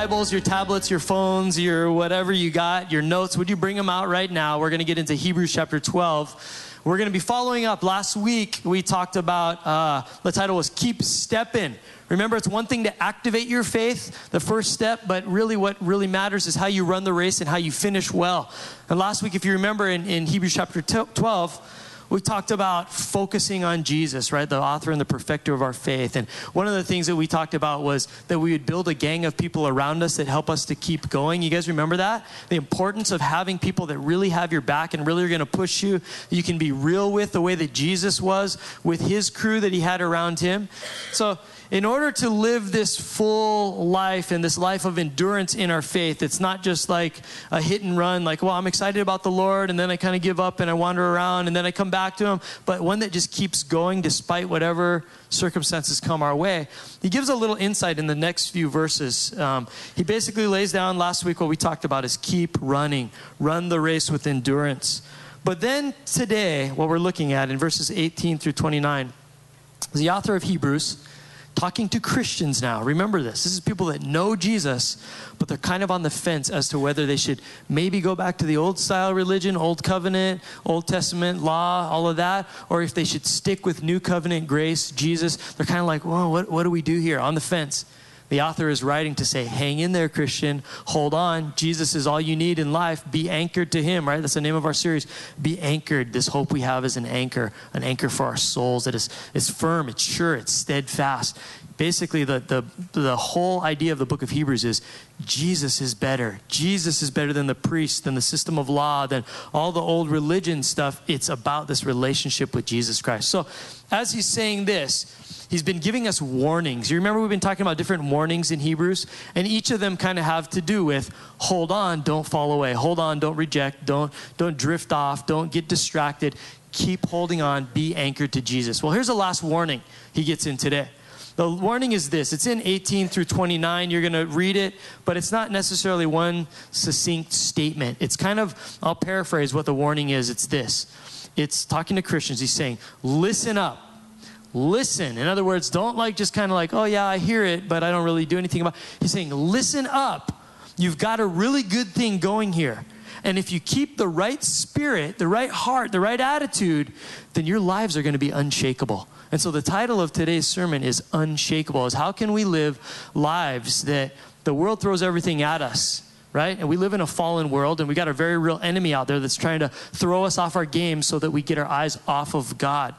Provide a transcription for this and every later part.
Bibles, your tablets, your phones, your whatever you got, your notes, would you bring them out right now? We're going to get into Hebrews chapter 12. We're going to be following up. Last week, we talked about, uh, the title was Keep Stepping. Remember, it's one thing to activate your faith, the first step, but really what really matters is how you run the race and how you finish well. And last week, if you remember in, in Hebrews chapter 12, we talked about focusing on Jesus, right? The author and the perfecter of our faith. And one of the things that we talked about was that we would build a gang of people around us that help us to keep going. You guys remember that? The importance of having people that really have your back and really are going to push you. You can be real with the way that Jesus was with his crew that he had around him. So, in order to live this full life and this life of endurance in our faith, it's not just like a hit and run, like, well, I'm excited about the Lord, and then I kind of give up and I wander around, and then I come back to Him, but one that just keeps going despite whatever circumstances come our way. He gives a little insight in the next few verses. Um, he basically lays down last week what we talked about is keep running, run the race with endurance. But then today, what we're looking at in verses 18 through 29, the author of Hebrews talking to Christians now. Remember this. This is people that know Jesus, but they're kind of on the fence as to whether they should maybe go back to the old style religion, old covenant, Old Testament law, all of that, or if they should stick with new covenant grace, Jesus. They're kind of like, whoa, what, what do we do here? On the fence. The author is writing to say, hang in there, Christian. Hold on. Jesus is all you need in life. Be anchored to him, right? That's the name of our series. Be anchored. This hope we have is an anchor, an anchor for our souls that is, is firm, it's sure, it's steadfast. Basically, the, the, the whole idea of the book of Hebrews is Jesus is better. Jesus is better than the priest, than the system of law, than all the old religion stuff. It's about this relationship with Jesus Christ. So, as he's saying this, he's been giving us warnings. You remember we've been talking about different warnings in Hebrews, and each of them kind of have to do with hold on, don't fall away. Hold on, don't reject, don't don't drift off, don't get distracted. Keep holding on, be anchored to Jesus. Well, here's the last warning he gets in today. The warning is this it's in 18 through 29. You're going to read it, but it's not necessarily one succinct statement. It's kind of, I'll paraphrase what the warning is. It's this it's talking to Christians. He's saying, listen up listen. In other words, don't like just kind of like, oh yeah, I hear it, but I don't really do anything about it. He's saying, listen up. You've got a really good thing going here. And if you keep the right spirit, the right heart, the right attitude, then your lives are going to be unshakable. And so the title of today's sermon is Unshakable. Is how can we live lives that the world throws everything at us? Right? And we live in a fallen world, and we got a very real enemy out there that's trying to throw us off our game so that we get our eyes off of God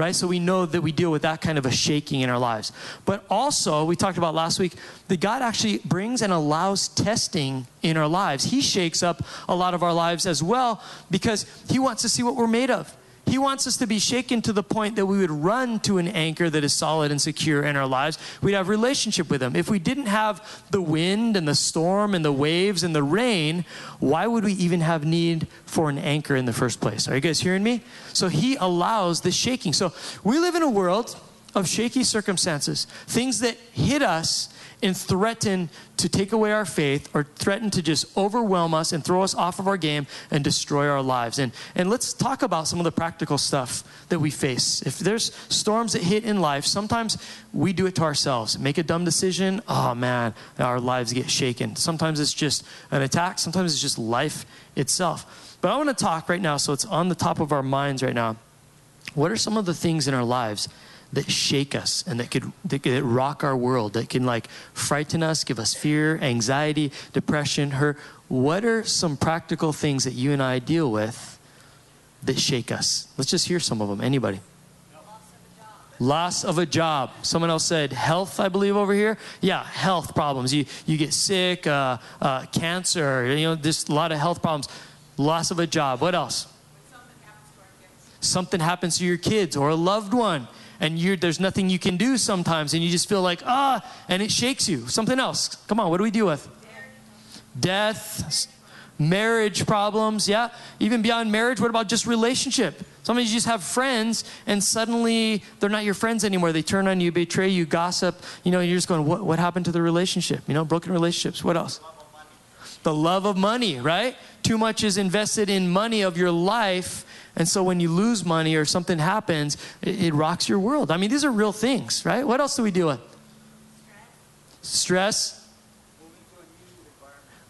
right? So we know that we deal with that kind of a shaking in our lives. But also, we talked about last week, that God actually brings and allows testing in our lives. He shakes up a lot of our lives as well because He wants to see what we're made of. He wants us to be shaken to the point that we would run to an anchor that is solid and secure in our lives. We'd have relationship with him. If we didn't have the wind and the storm and the waves and the rain, why would we even have need for an anchor in the first place? Are you guys hearing me? So he allows the shaking. So we live in a world of shaky circumstances, things that hit us and threaten to take away our faith or threaten to just overwhelm us and throw us off of our game and destroy our lives. And, and let's talk about some of the practical stuff that we face. If there's storms that hit in life, sometimes we do it to ourselves. Make a dumb decision, oh man, our lives get shaken. Sometimes it's just an attack, sometimes it's just life itself. But I want to talk right now, so it's on the top of our minds right now. What are some of the things in our lives that shake us and that could, that could rock our world, that can like frighten us, give us fear, anxiety, depression, hurt. What are some practical things that you and I deal with that shake us? Let's just hear some of them. Anybody? Loss of a job. Someone else said health, I believe, over here. Yeah, health problems. You, you get sick, uh, uh, cancer, you know, just a lot of health problems. Loss of a job. What else? Something happens to your kids or a loved one and there's nothing you can do sometimes, and you just feel like, ah, and it shakes you. Something else. Come on, what do we deal with? Death, marriage problems, yeah. Even beyond marriage, what about just relationship? Sometimes you just have friends, and suddenly they're not your friends anymore. They turn on you, betray you, gossip. You know, you're just going, what, what happened to the relationship? You know, broken relationships. What else? The love of money, right? Too much is invested in money of your life and so when you lose money or something happens, it, it rocks your world. I mean, these are real things, right? What else do we deal with? Stress.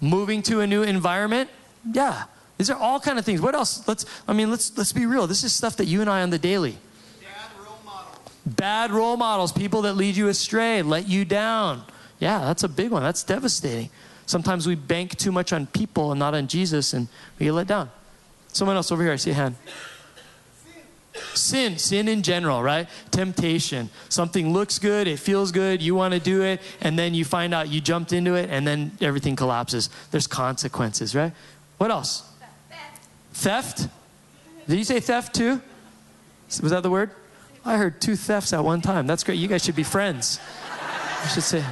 moving to a new environment. Yeah. These are all kind of things. What else? Let's I mean, let's let's be real. This is stuff that you and I on the daily. Bad role models. Bad role models, people that lead you astray, let you down. Yeah, that's a big one. That's devastating. Sometimes we bank too much on people and not on Jesus and we get let down. Someone else over here, I see a hand. Sin, sin in general, right? Temptation. Something looks good, it feels good, you want to do it, and then you find out you jumped into it, and then everything collapses. There's consequences, right? What else? Theft. Did you say theft too? Was that the word? I heard two thefts at one time. That's great. You guys should be friends. I should say,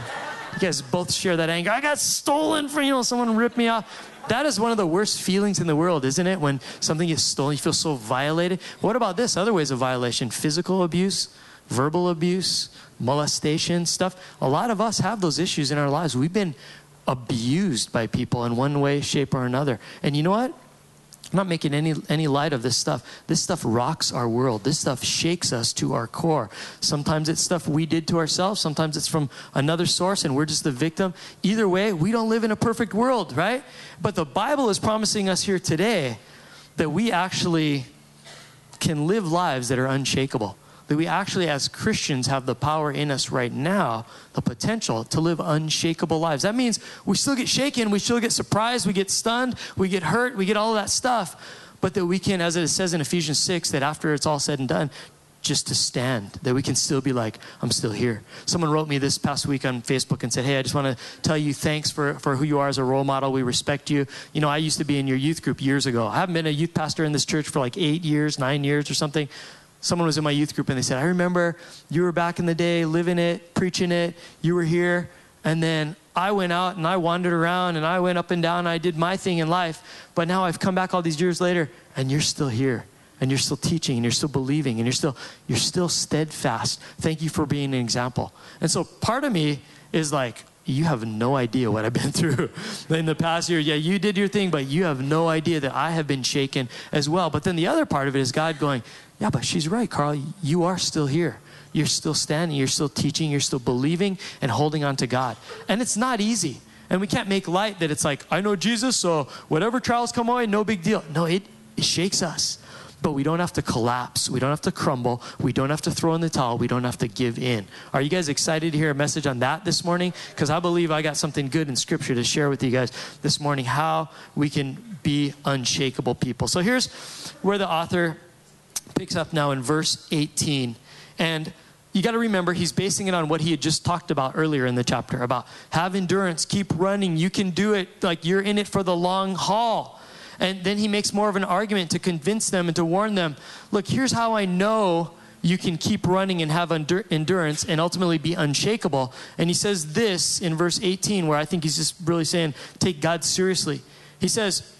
you guys both share that anger. I got stolen from, you know, someone ripped me off. That is one of the worst feelings in the world, isn't it? When something is stolen, you feel so violated. What about this? Other ways of violation physical abuse, verbal abuse, molestation, stuff. A lot of us have those issues in our lives. We've been abused by people in one way, shape, or another. And you know what? I'm not making any, any light of this stuff. This stuff rocks our world. This stuff shakes us to our core. Sometimes it's stuff we did to ourselves. Sometimes it's from another source and we're just the victim. Either way, we don't live in a perfect world, right? But the Bible is promising us here today that we actually can live lives that are unshakable that we actually, as Christians, have the power in us right now, the potential to live unshakable lives. That means we still get shaken, we still get surprised, we get stunned, we get hurt, we get all that stuff, but that we can, as it says in Ephesians 6, that after it's all said and done, just to stand, that we can still be like, I'm still here. Someone wrote me this past week on Facebook and said, Hey, I just want to tell you thanks for, for who you are as a role model. We respect you. You know, I used to be in your youth group years ago. I haven't been a youth pastor in this church for like eight years, nine years or something someone was in my youth group and they said, I remember you were back in the day living it, preaching it, you were here. And then I went out and I wandered around and I went up and down and I did my thing in life. But now I've come back all these years later and you're still here and you're still teaching and you're still believing and you're still you're still steadfast. Thank you for being an example. And so part of me is like, you have no idea what I've been through in the past year. Yeah, you did your thing, but you have no idea that I have been shaken as well. But then the other part of it is God going, yeah, but she's right, Carl. You are still here. You're still standing. You're still teaching. You're still believing and holding on to God. And it's not easy. And we can't make light that it's like, I know Jesus, so whatever trials come my way, no big deal. No, it, it shakes us. But we don't have to collapse. We don't have to crumble. We don't have to throw in the towel. We don't have to give in. Are you guys excited to hear a message on that this morning? Because I believe I got something good in Scripture to share with you guys this morning how we can be unshakable people. So here's where the author picks up now in verse 18. And you got to remember, he's basing it on what he had just talked about earlier in the chapter about have endurance, keep running. You can do it like you're in it for the long haul. And then he makes more of an argument to convince them and to warn them look, here's how I know you can keep running and have endurance and ultimately be unshakable. And he says this in verse 18, where I think he's just really saying, take God seriously. He says,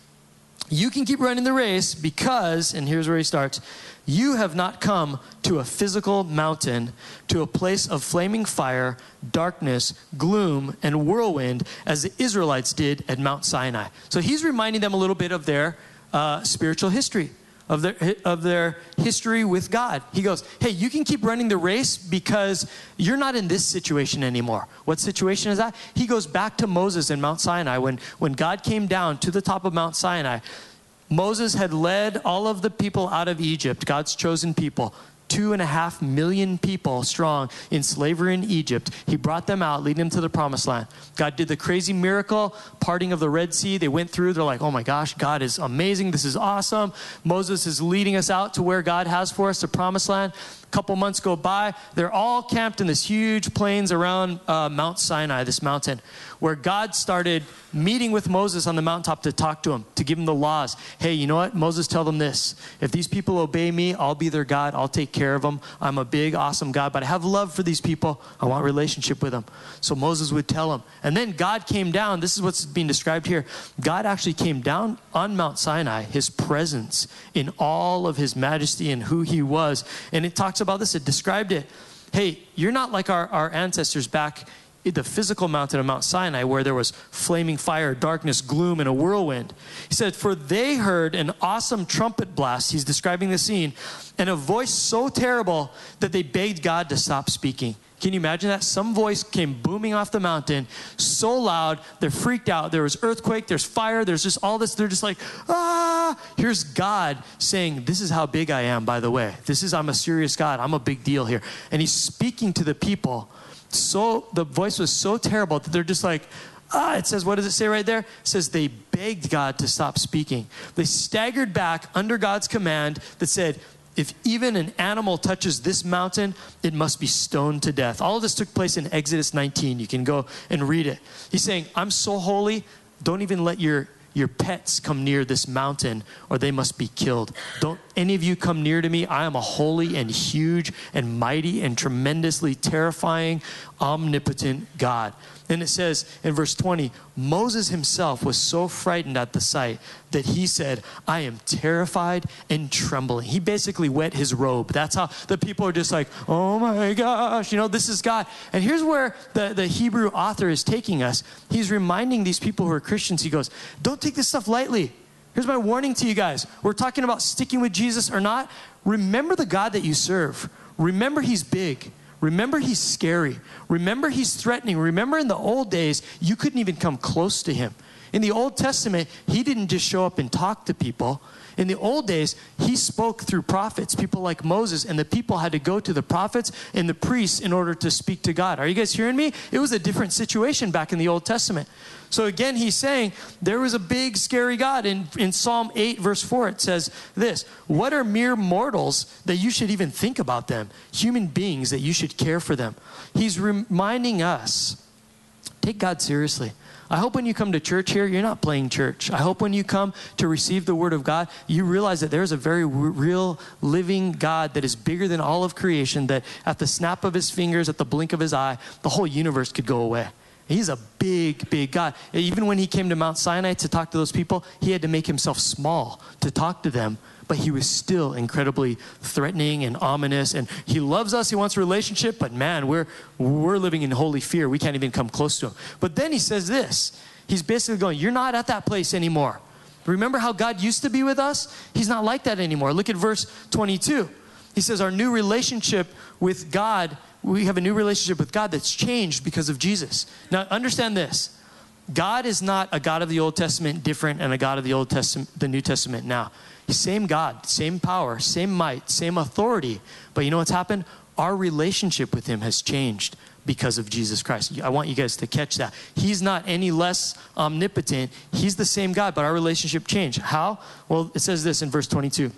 You can keep running the race because, and here's where he starts, you have not come to a physical mountain, to a place of flaming fire, darkness, gloom, and whirlwind, as the Israelites did at Mount Sinai. So he's reminding them a little bit of their uh, spiritual history, of their, of their history with God. He goes, Hey, you can keep running the race because you're not in this situation anymore. What situation is that? He goes back to Moses in Mount Sinai when, when God came down to the top of Mount Sinai. Moses had led all of the people out of Egypt, God's chosen people, two and a half million people strong in slavery in Egypt. He brought them out, leading them to the promised land. God did the crazy miracle, parting of the Red Sea. They went through, they're like, oh my gosh, God is amazing. This is awesome. Moses is leading us out to where God has for us, the promised land. Couple months go by, they're all camped in this huge plains around uh, Mount Sinai, this mountain, where God started meeting with Moses on the mountaintop to talk to him, to give him the laws. Hey, you know what? Moses, tell them this. If these people obey me, I'll be their God. I'll take care of them. I'm a big, awesome God, but I have love for these people. I want relationship with them. So Moses would tell them. And then God came down. This is what's being described here. God actually came down on Mount Sinai, his presence in all of his majesty and who he was. And it talks talks about this, it described it. Hey, you're not like our, our ancestors back the physical mountain of Mount Sinai where there was flaming fire, darkness, gloom, and a whirlwind. He said, For they heard an awesome trumpet blast. He's describing the scene, and a voice so terrible that they begged God to stop speaking. Can you imagine that? Some voice came booming off the mountain so loud, they're freaked out. There was earthquake, there's fire, there's just all this. They're just like, ah. Here's God saying, This is how big I am, by the way. This is, I'm a serious God. I'm a big deal here. And he's speaking to the people. So the voice was so terrible that they're just like, ah, it says, what does it say right there? It says they begged God to stop speaking. They staggered back under God's command that said, if even an animal touches this mountain, it must be stoned to death. All of this took place in Exodus 19. You can go and read it. He's saying, I'm so holy, don't even let your your pets come near this mountain or they must be killed. Don't any of you come near to me. I am a holy and huge and mighty and tremendously terrifying, omnipotent God. And it says in verse 20, Moses himself was so frightened at the sight that he said, I am terrified and trembling. He basically wet his robe. That's how the people are just like, oh my gosh, you know, this is God. And here's where the, the Hebrew author is taking us. He's reminding these people who are Christians, he goes, don't take this stuff lightly. Here's my warning to you guys. We're talking about sticking with Jesus or not. Remember the God that you serve. Remember he's big. Remember, he's scary. Remember, he's threatening. Remember, in the old days, you couldn't even come close to him. In the Old Testament, he didn't just show up and talk to people. In the old days, he spoke through prophets, people like Moses, and the people had to go to the prophets and the priests in order to speak to God. Are you guys hearing me? It was a different situation back in the Old Testament. So again, he's saying there was a big, scary God. In, in Psalm 8, verse 4, it says this What are mere mortals that you should even think about them? Human beings that you should care for them. He's reminding us take God seriously. I hope when you come to church here, you're not playing church. I hope when you come to receive the Word of God, you realize that there's a very real, living God that is bigger than all of creation, that at the snap of His fingers, at the blink of His eye, the whole universe could go away. He's a big, big God. Even when he came to Mount Sinai to talk to those people, he had to make himself small to talk to them but he was still incredibly threatening and ominous. And he loves us, he wants a relationship, but man, we're, we're living in holy fear. We can't even come close to him. But then he says this He's basically going, You're not at that place anymore. Remember how God used to be with us? He's not like that anymore. Look at verse 22. He says, Our new relationship with God, we have a new relationship with God that's changed because of Jesus. Now, understand this. God is not a God of the Old Testament different and a God of the Old Testament, the New Testament now. Same God, same power, same might, same authority. But you know what's happened? Our relationship with Him has changed because of Jesus Christ. I want you guys to catch that. He's not any less omnipotent. He's the same God, but our relationship changed. How? Well, it says this in verse 22.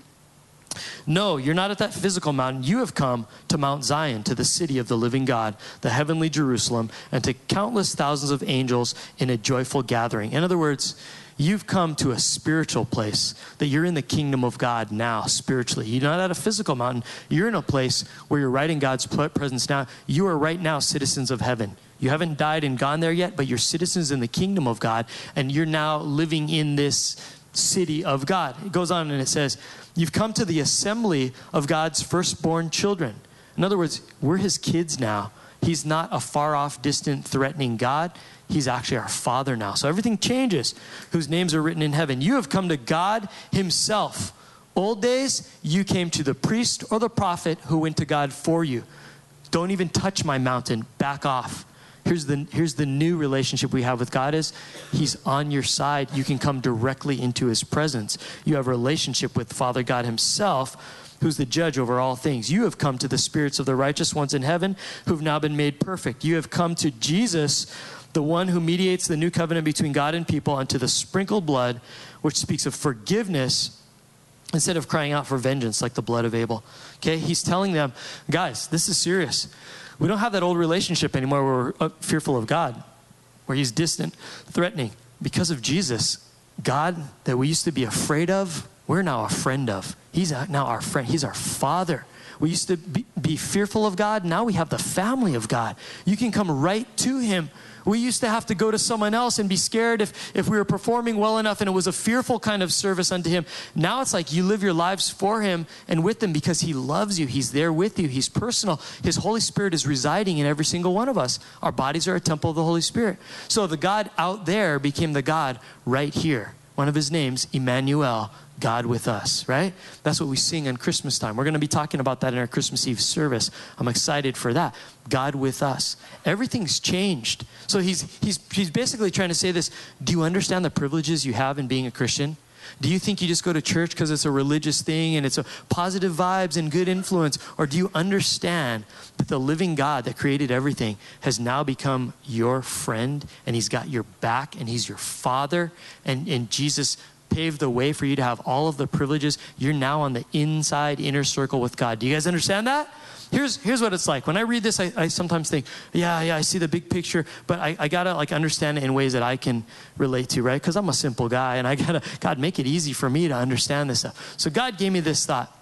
No, you're not at that physical mountain. You have come to Mount Zion, to the city of the living God, the heavenly Jerusalem, and to countless thousands of angels in a joyful gathering. In other words, You've come to a spiritual place, that you're in the kingdom of God now, spiritually. You're not at a physical mountain. You're in a place where you're right in God's presence now. You are right now citizens of heaven. You haven't died and gone there yet, but you're citizens in the kingdom of God, and you're now living in this city of God. It goes on and it says, You've come to the assembly of God's firstborn children. In other words, we're his kids now. He's not a far off, distant, threatening God. He's actually our Father now. So everything changes, whose names are written in heaven. You have come to God Himself. Old days, you came to the priest or the prophet who went to God for you. Don't even touch my mountain. Back off. Here's the, here's the new relationship we have with God is He's on your side. You can come directly into His presence. You have a relationship with Father God Himself, who's the judge over all things. You have come to the spirits of the righteous ones in heaven who've now been made perfect. You have come to Jesus the one who mediates the new covenant between God and people unto the sprinkled blood, which speaks of forgiveness instead of crying out for vengeance like the blood of Abel. Okay, he's telling them, guys, this is serious. We don't have that old relationship anymore where we're uh, fearful of God, where he's distant, threatening. Because of Jesus, God that we used to be afraid of, we're now a friend of. He's now our friend, he's our father. We used to be, be fearful of God. Now we have the family of God. You can come right to Him we used to have to go to someone else and be scared if, if we were performing well enough and it was a fearful kind of service unto Him. Now it's like you live your lives for Him and with Him because He loves you. He's there with you. He's personal. His Holy Spirit is residing in every single one of us. Our bodies are a temple of the Holy Spirit. So the God out there became the God right here one of his names, Emmanuel, God with us, right? That's what we sing on Christmas time. We're going to be talking about that in our Christmas Eve service. I'm excited for that. God with us. Everything's changed. So he's, he's, he's basically trying to say this Do you understand the privileges you have in being a Christian? Do you think you just go to church because it's a religious thing and it's a positive vibes and good influence? Or do you understand that the living God that created everything has now become your friend and he's got your back and he's your father and, and Jesus paved the way for you to have all of the privileges. You're now on the inside inner circle with God. Do you guys understand that? Here's, here's what it's like. When I read this, I, I sometimes think, yeah, yeah, I see the big picture, but I, I gotta like understand it in ways that I can relate to, right? Because I'm a simple guy and I gotta, God, make it easy for me to understand this stuff. So God gave me this thought.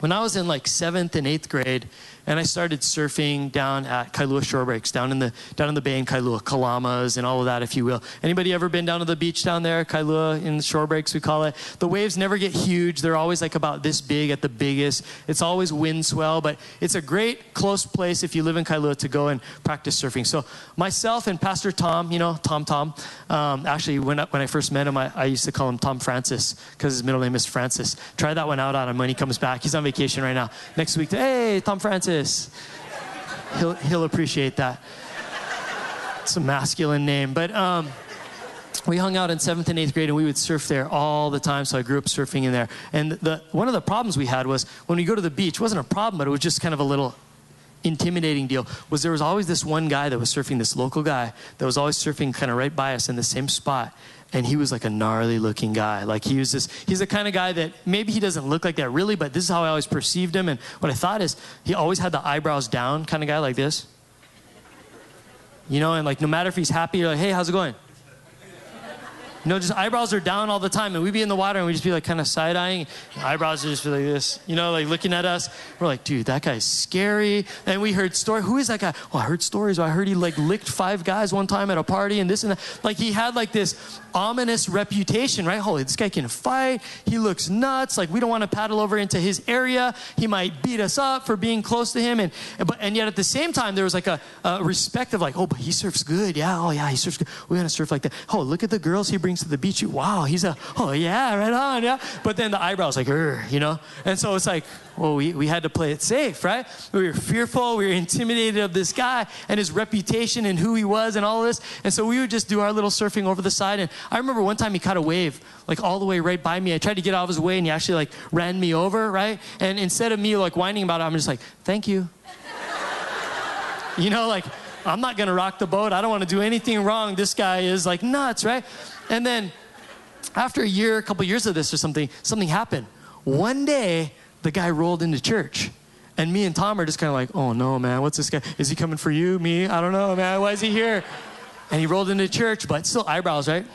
When I was in like seventh and eighth grade, and I started surfing down at Kailua Shore Breaks, down in the down in the bay in Kailua, Kalamas and all of that, if you will. Anybody ever been down to the beach down there, Kailua in the shore breaks we call it? The waves never get huge; they're always like about this big at the biggest. It's always wind swell, but it's a great close place if you live in Kailua to go and practice surfing. So myself and Pastor Tom, you know Tom Tom, um, actually when I, when I first met him, I, I used to call him Tom Francis because his middle name is Francis. Try that one out on him when he comes back. He's on vacation right now. Next week, hey Tom Francis. He'll, he'll appreciate that. It's a masculine name. But um, we hung out in seventh and eighth grade and we would surf there all the time. So I grew up surfing in there. And the, one of the problems we had was when we go to the beach, wasn't a problem, but it was just kind of a little intimidating deal was there was always this one guy that was surfing this local guy that was always surfing kind of right by us in the same spot and he was like a gnarly looking guy. Like he was this, he's the kind of guy that maybe he doesn't look like that really, but this is how I always perceived him. And what I thought is he always had the eyebrows down kind of guy like this. You know, and like no matter if he's happy, you're like, hey, how's it going? You know, just eyebrows are down all the time, and we'd be in the water and we'd just be like kind of side eyeing. Eyebrows are just like this, you know, like looking at us. We're like, dude, that guy's scary. And we heard story. Who is that guy? Well, I heard stories. I heard he like licked five guys one time at a party and this and that. Like he had like this ominous reputation, right? Holy, this guy can fight. He looks nuts. Like we don't want to paddle over into his area. He might beat us up for being close to him. And but and yet at the same time, there was like a, a respect of like, oh, but he surfs good. Yeah, oh yeah, he surfs good. We're gonna surf like that. Oh, look at the girls he brings brings to the beach. You, wow, he's a, oh yeah, right on, yeah. But then the eyebrows like, you know? And so it's like, well, we, we had to play it safe, right? We were fearful, we were intimidated of this guy and his reputation and who he was and all this. And so we would just do our little surfing over the side. And I remember one time he caught a wave, like all the way right by me. I tried to get out of his way and he actually like ran me over, right? And instead of me like whining about it, I'm just like, thank you. you know, like, I'm not to rock the boat. I don't want to do anything wrong. This guy is like nuts, right? And then after a year, a couple years of this or something, something happened. One day, the guy rolled into church. And me and Tom are just kind of like, oh no, man, what's this guy? Is he coming for you, me? I don't know, man. Why is he here? And he rolled into church, but still eyebrows, right?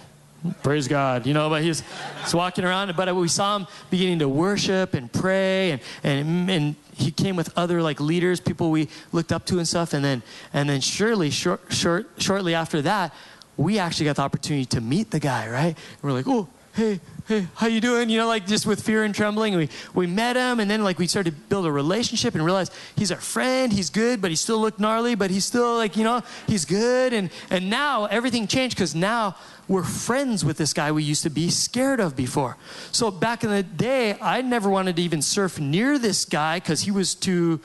Praise God, you know, but he's, he's walking around. But we saw him beginning to worship and pray, and, and, and he came with other like leaders, people we looked up to and stuff. And then, and then surely, short, short, shortly after that, we actually got the opportunity to meet the guy, right? And we're like, oh, hey, hey, how you doing? You know, like just with fear and trembling. we, we met him and then like we started to build a relationship and realized he's our friend, he's good, but he still looked gnarly, but he's still like, you know, he's good. And, and now everything changed because now we're friends with this guy we used to be scared of before. So back in the day, I never wanted to even surf near this guy because he was too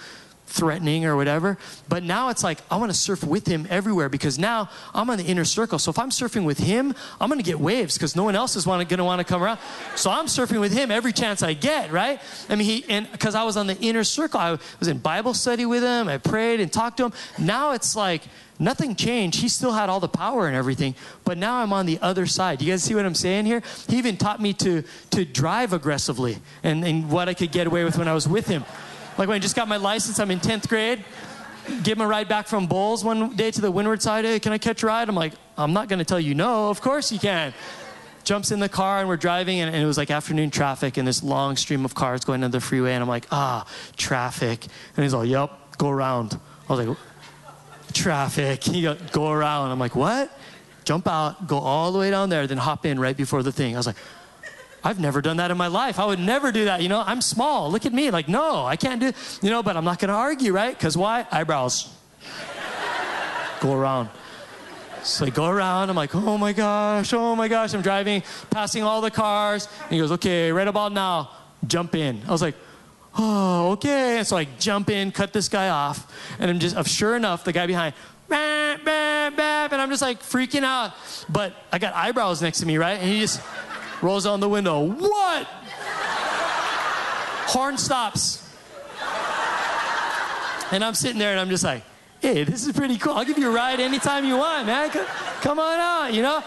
threatening or whatever. But now it's like, I want to surf with him everywhere because now I'm on the inner circle. So if I'm surfing with him, I'm going to get waves because no one else is going to want to come around. So I'm surfing with him every chance I get, right? I mean, he, and because I was on the inner circle, I was in Bible study with him, I prayed and talked to him. Now it's like, nothing changed. He still had all the power and everything, but now I'm on the other side. You guys see what I'm saying here? He even taught me to to drive aggressively and, and what I could get away with when I was with him. Like when I just got my license, I'm in 10th grade. Give him a ride back from Bowls one day to the windward side. Hey, can I catch a ride? I'm like, I'm not going to tell you no. Of course you can. Jumps in the car and we're driving, and, and, it was like afternoon traffic and this long stream of cars going down the freeway. And I'm like, ah, traffic. And he's like, yep, go around. I was like, traffic. He go, go around. I'm like, what? Jump out, go all the way down there, then hop in right before the thing. I was like, I've never done that in my life. I would never do that. You know, I'm small. Look at me. Like, no, I can't do, you know, but I'm not going to argue, right? Because why? Eyebrows. Go around. So I go around, I'm like, oh my gosh, oh my gosh. I'm driving, passing all the cars. And he goes, okay, right about now, jump in. I was like, oh, okay. And so I jump in, cut this guy off. And I'm just, sure enough, the guy behind, bah, bah, bah, and I'm just like freaking out. But I got eyebrows next to me, right? And he just rolls down the window. What? Horn stops. And I'm sitting there and I'm just like, hey, this is pretty cool. I'll give you a ride anytime you want, man. Come on out, you know?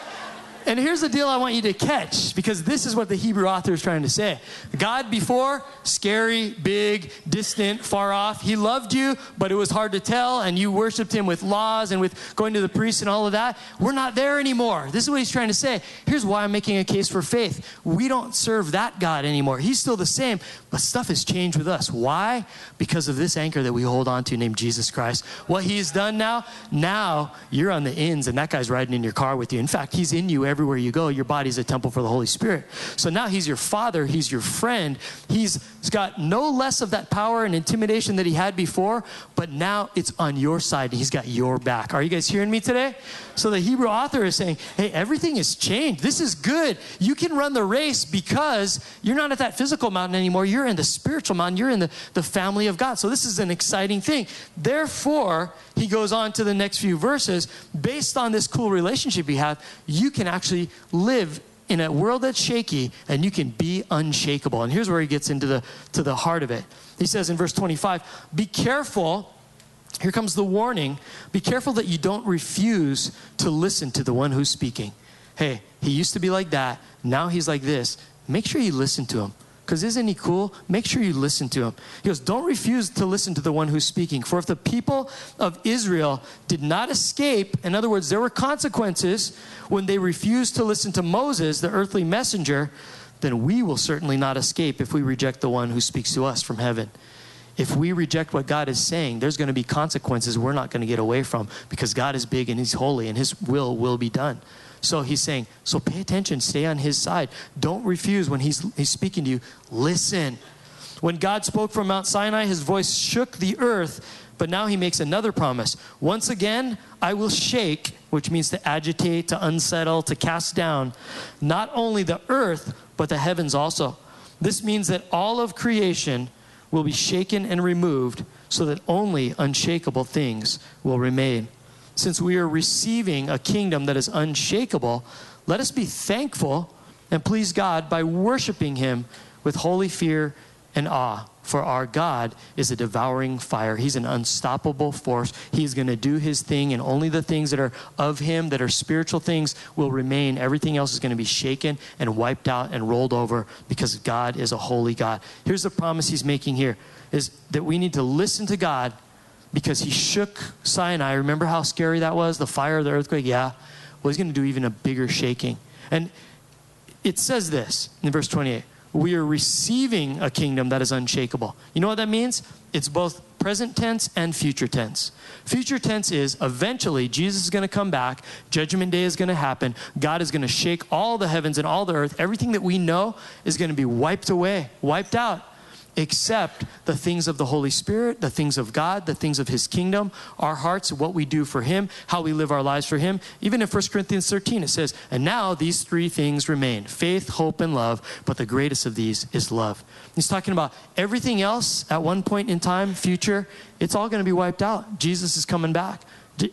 And here's the deal I want you to catch because this is what the Hebrew author is trying to say. God before, scary, big, distant, far off. He loved you, but it was hard to tell, and you worshiped him with laws and with going to the priest and all of that. We're not there anymore. This is what he's trying to say. Here's why I'm making a case for faith. We don't serve that God anymore. He's still the same, but stuff has changed with us. Why? Because of this anchor that we hold on to named Jesus Christ. What he's done now, now you're on the ends, and that guy's riding in your car with you. In fact, he's in you everywhere you go. Your body's a temple for the Holy Spirit. So now he's your father, he's your friend. He's got no less of that power and intimidation that he had before, but now it's on your side he's got your back. Are you guys hearing me today? So the Hebrew author is saying, hey, everything has changed. This is good. You can run the race because you're not at that physical mountain anymore. You're in the spiritual mountain. You're in the, the family of God. So this is an exciting thing. Therefore, he goes on to the next few verses. Based on this cool relationship you have, you can actually live in a world that's shaky and you can be unshakable. And here's where he gets into the to the heart of it. He says in verse 25, "Be careful here comes the warning be careful that you don't refuse to listen to the one who's speaking. Hey, he used to be like that. Now he's like this. Make sure you listen to him. Because isn't he cool? Make sure you listen to him. He goes, Don't refuse to listen to the one who's speaking. For if the people of Israel did not escape, in other words, there were consequences when they refused to listen to Moses, the earthly messenger, then we will certainly not escape if we reject the one who speaks to us from heaven if we reject what God is saying, there's going to be consequences we're not going to get away from because God is big and He's holy and His will will be done. So He's saying, so pay attention, stay on His side. Don't refuse when He's, he's speaking to you. Listen. When God spoke from Mount Sinai, His voice shook the earth. But now he makes another promise. Once again, I will shake, which means to agitate, to unsettle, to cast down, not only the earth, but the heavens also. This means that all of creation will be shaken and removed so that only unshakable things will remain. Since we are receiving a kingdom that is unshakable, let us be thankful and please God by worshiping Him with holy fear and awe. For our God is a devouring fire. He's an unstoppable force. He's going to do his thing, and only the things that are of him, that are spiritual things, will remain. Everything else is going to be shaken and wiped out and rolled over because God is a holy God. Here's the promise he's making here is that we need to listen to God because he shook Sinai. Remember how scary that was? The fire, the earthquake? Yeah. Well, he's going to do even a bigger shaking. And it says this in verse 28 we are receiving a kingdom that is unshakable. You know what that means? It's both present tense and future tense. Future tense is eventually Jesus is going to come back, judgment day is going to happen, God is going to shake all the heavens and all the earth. Everything that we know is going to be wiped away, wiped out except the things of the Holy Spirit, the things of God, the things of His kingdom, our hearts, what we do for Him, how we live our lives for Him. Even in 1 Corinthians 13, it says, And now these three things remain faith, hope, and love, but the greatest of these is love. He's talking about everything else at one point in time, future, it's all going to be wiped out. Jesus is coming back.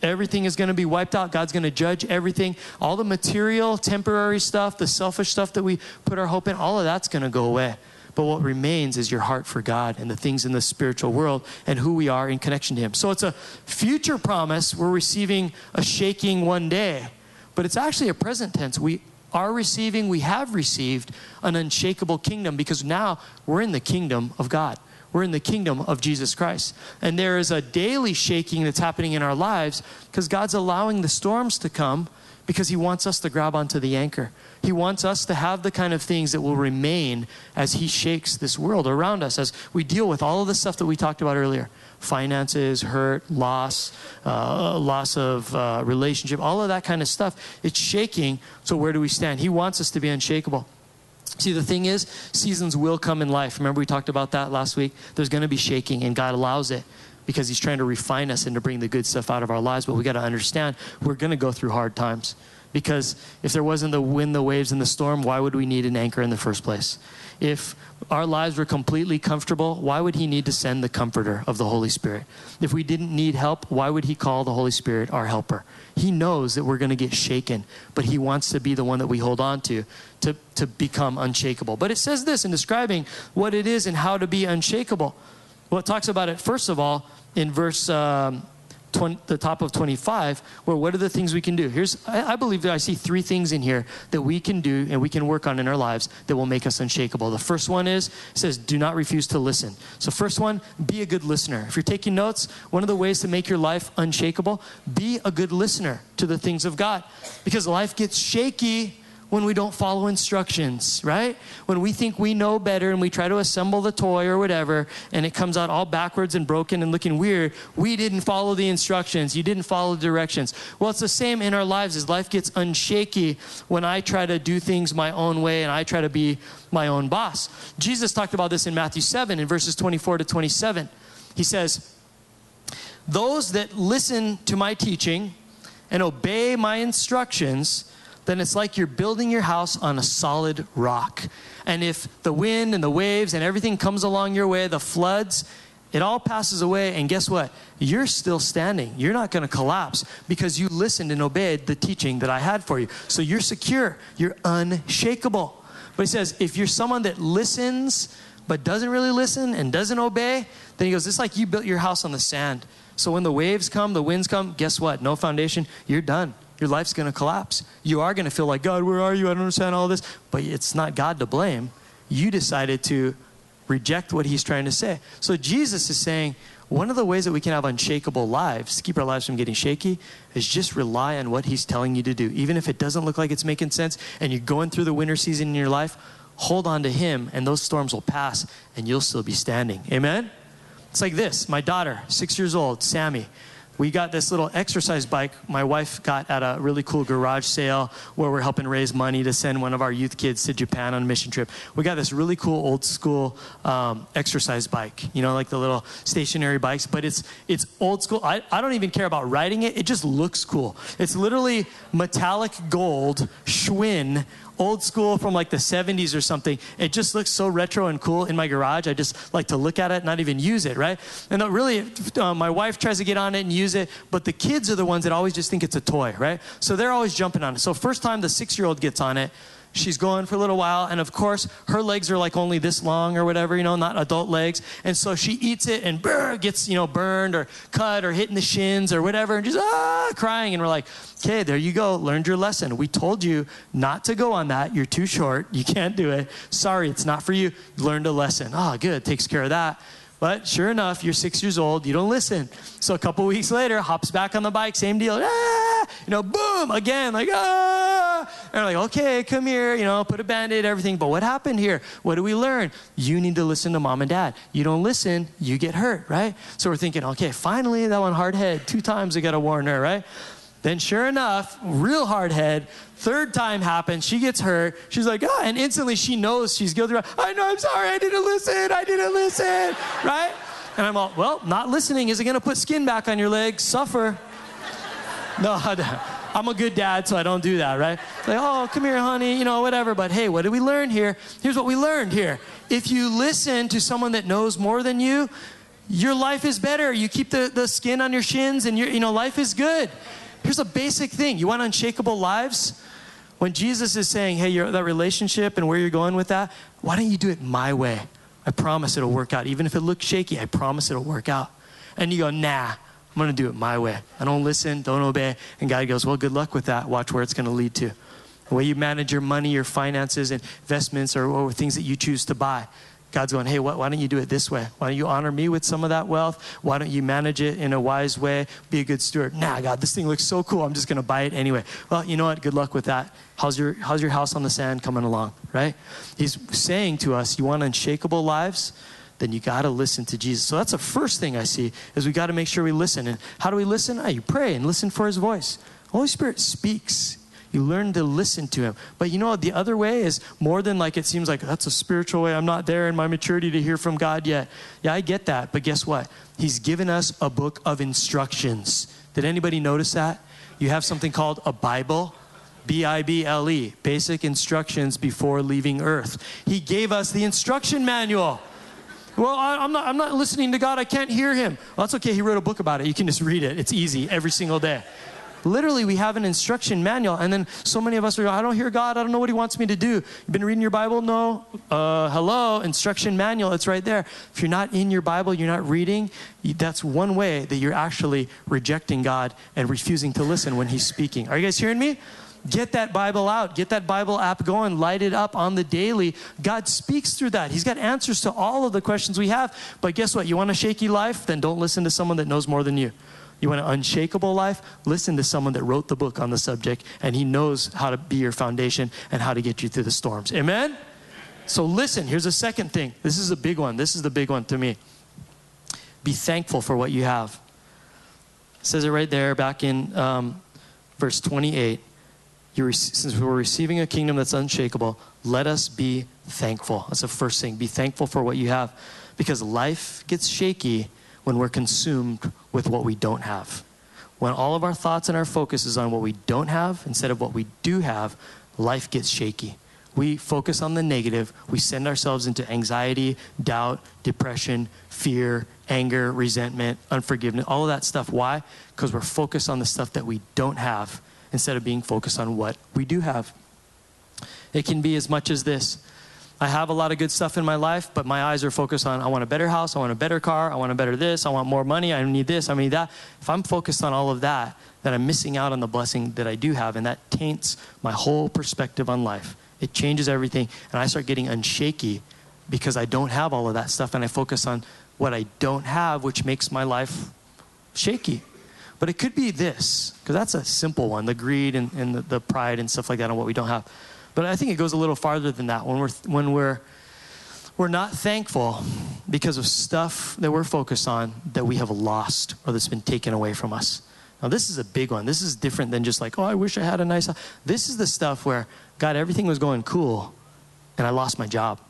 Everything is going to be wiped out. God's going to judge everything. All the material, temporary stuff, the selfish stuff that we put our hope in, all of that's going to go away. But what remains is your heart for God and the things in the spiritual world and who we are in connection to Him. So it's a future promise. We're receiving a shaking one day, but it's actually a present tense. We are receiving, we have received an unshakable kingdom because now we're in the kingdom of God. We're in the kingdom of Jesus Christ. And there is a daily shaking that's happening in our lives because God's allowing the storms to come because He wants us to grab onto the anchor. He wants us to have the kind of things that will remain as He shakes this world around us, as we deal with all of the stuff that we talked about earlier finances, hurt, loss, uh, loss of uh, relationship, all of that kind of stuff. It's shaking. So, where do we stand? He wants us to be unshakable. See, the thing is, seasons will come in life. Remember, we talked about that last week? There's going to be shaking, and God allows it because He's trying to refine us and to bring the good stuff out of our lives. But we got to understand we're going to go through hard times. Because if there wasn't the wind, the waves, and the storm, why would we need an anchor in the first place? If our lives were completely comfortable, why would He need to send the comforter of the Holy Spirit? If we didn't need help, why would He call the Holy Spirit our helper? He knows that we're going to get shaken, but He wants to be the one that we hold on to, to, to become unshakable. But it says this in describing what it is and how to be unshakable. Well, it talks about it, first of all, in verse. Um, 20, the top of 25, where what are the things we can do? Here's, I, I, believe that I see three things in here that we can do and we can work on in our lives that will make us unshakable. The first one is, says, do not refuse to listen. So, first one, be a good listener. If you're taking notes, one of the ways to make your life unshakable, be a good listener to the things of God. Because life gets shaky when we don't follow instructions, right? When we think we know better and we try to assemble the toy or whatever and it comes out all backwards and broken and looking weird, we didn't follow the instructions. You didn't follow the directions. Well, it's the same in our lives as life gets unshaky when I try to do things my own way and I try to be my own boss. Jesus talked about this in Matthew 7 in verses 24 to 27. He says, Those that listen to my teaching and obey my instructions, then it's like you're building your house on a solid rock. And if the wind and the waves and everything comes along your way, the floods, it all passes away. And guess what? You're still standing. You're not going to collapse because you listened and obeyed the teaching that I had for you. So you're secure, you're unshakable. But he says, if you're someone that listens but doesn't really listen and doesn't obey, then he goes, it's like you built your house on the sand. So when the waves come, the winds come, guess what? No foundation, you're done your life's going to collapse. You are going to feel like, God, where are you? I don't understand all this. But it's not God to blame. You decided to reject what he's trying to say. So Jesus is saying, one of the ways that we can have unshakable lives, keep our lives from getting shaky, is just rely on what he's telling you to do. Even if it doesn't look like it's making sense and you're going through the winter season in your life, hold on to him and those storms will pass and you'll still be standing. Amen? It's like this my daughter, six years old, Sammy we got this little exercise bike my wife got at a really cool garage sale where we're helping raise money to send one of our youth kids to Japan on a mission trip. We got this really cool old school um, exercise bike, you know, like the little stationary bikes, but it's it's old school. I, I don't even care about riding it. It just looks cool. It's literally metallic gold Schwinn old school from like the 70s or something. It just looks so retro and cool in my garage. I just like to look at it, not even use it, right? And really, uh, my wife tries to get on it and use it, but the kids are the ones that always just think it's a toy, right? So they're always jumping on it. So first time the six year old gets on it, she's going for a little while and of course her legs are like only this long or whatever you know not adult legs. And so she eats it and brr, gets you know burned or cut or hit in the shins or whatever and just ah crying. And we're like okay there you go. Learned your lesson. We told you not to go on that. You're too short. You can't do it. Sorry it's not for you. Learned a lesson. Oh good. Takes care of that but sure enough, you're six years old, you don't listen. So a couple weeks later, hops back on the bike, same deal. Ah! You know, boom, again, like, ah! And like, okay, come here, you know, put a band aid, everything. But what happened here? What do we learn? You need to listen to mom and dad. You don't listen, you get hurt, right? So we're thinking, okay, finally, that one hard head. Two times I got to warn her, right? Then, sure enough, real hard head, third time happens, she gets hurt. She's like, ah, and instantly she knows she's guilty. I know, I'm sorry, I didn't listen, I didn't listen, right? And I'm all, well, not listening isn't gonna put skin back on your legs, suffer. No, I'm a good dad, so I don't do that, right? Like, oh, come here, honey, you know, whatever. But hey, what did we learn here? Here's what we learned here. If you listen to someone that knows more than you, your life is better. You keep the, the skin on your shins and your, you know, life is good. Here's a basic thing you want unshakable lives? When Jesus is saying, hey, that relationship and where you're going with that, why don't you do it my way? I promise it'll work out. Even if it looks shaky, I promise it'll work out. And you go, nah, I'm going to do it my way. I don't listen, don't obey. And God goes, well, good luck with that. Watch where it's going to lead to. The way you manage your money, your finances, investments, or, or things that you choose to buy. God's going, hey, why, don't you do it this way? Why don't you honor me with some of that wealth? Why don't you manage it in a wise way? Be a good steward. Nah, God, this thing looks so cool. I'm just going to buy it anyway. Well, you know what? Good luck with that. How's your, how's your house on the sand coming along, right? He's saying to us, you want unshakable lives? Then you got to listen to Jesus. So that's the first thing I see is we got to make sure we listen. And how do we listen? Ah, you pray and listen for his voice. Holy Spirit speaks. You learn to listen to him. But you know, the other way is more than like it seems like that's a spiritual way. I'm not there in my maturity to hear from God yet. Yeah, I get that. But guess what? He's given us a book of instructions. Did anybody notice that? You have something called a Bible. B I B L E, basic instructions before leaving earth. He gave us the instruction manual. Well, I, am not, I'm not listening to God. I can't hear Him. Well, that's okay. He wrote a book about it. You can just read it. It's easy every single day. Literally, we have an instruction manual, and then so many of us are, I don't hear God. I don't know what He wants me to do. You've been reading your Bible? No. Uh, hello, instruction manual. It's right there. If you're not in your Bible, you're not reading, that's one way that you're actually rejecting God and refusing to listen when He's speaking. Are you guys hearing me? Get that Bible out. Get that Bible app going. Light it up on the daily. God speaks through that. He's got answers to all of the questions we have. But guess what? You want a shaky life? Then don't listen to someone that knows more than you. You want an unshakable life? Listen to someone that wrote the book on the subject and he knows how to be your foundation and how to get you through the storms. Amen? So listen, here's a second thing. This is a big one. This is the big one to me. Be thankful for what you have. It says it right there back in um, verse 28 you since we're receiving a kingdom that's unshakable, let us be thankful. That's the first thing. Be thankful for what you have. Because life gets shaky when we're consumed with what we don't have. When all of our thoughts and our focus is on what we don't have instead of what we do have, life gets shaky. We focus on the negative. We send ourselves into anxiety, doubt, depression, fear, anger, resentment, unforgiveness, all of that stuff. Why? Because we're focused on the stuff that we don't have instead of being focused on what we do have. It can be as much as this. I have a lot of good stuff in my life, but my eyes are focused on I want a better house, I want a better car, I want a better this, I want more money, I need this, I need that. If I'm focused on all of that, then I'm missing out on the blessing that I do have, and that taints my whole perspective on life. It changes everything, and I start getting unshaky because I don't have all of that stuff, and I focus on what I don't have, which makes my life shaky. But it could be this, because that's a simple one the greed and, and the, the, pride and stuff like that on what we don't have. But I think it goes a little farther than that when we're, when we're, we're not thankful because of stuff that we're focused on that we have lost or that's been taken away from us. Now, this is a big one. This is different than just like, oh, I wish I had a nice. This is the stuff where, God, everything was going cool and I lost my job.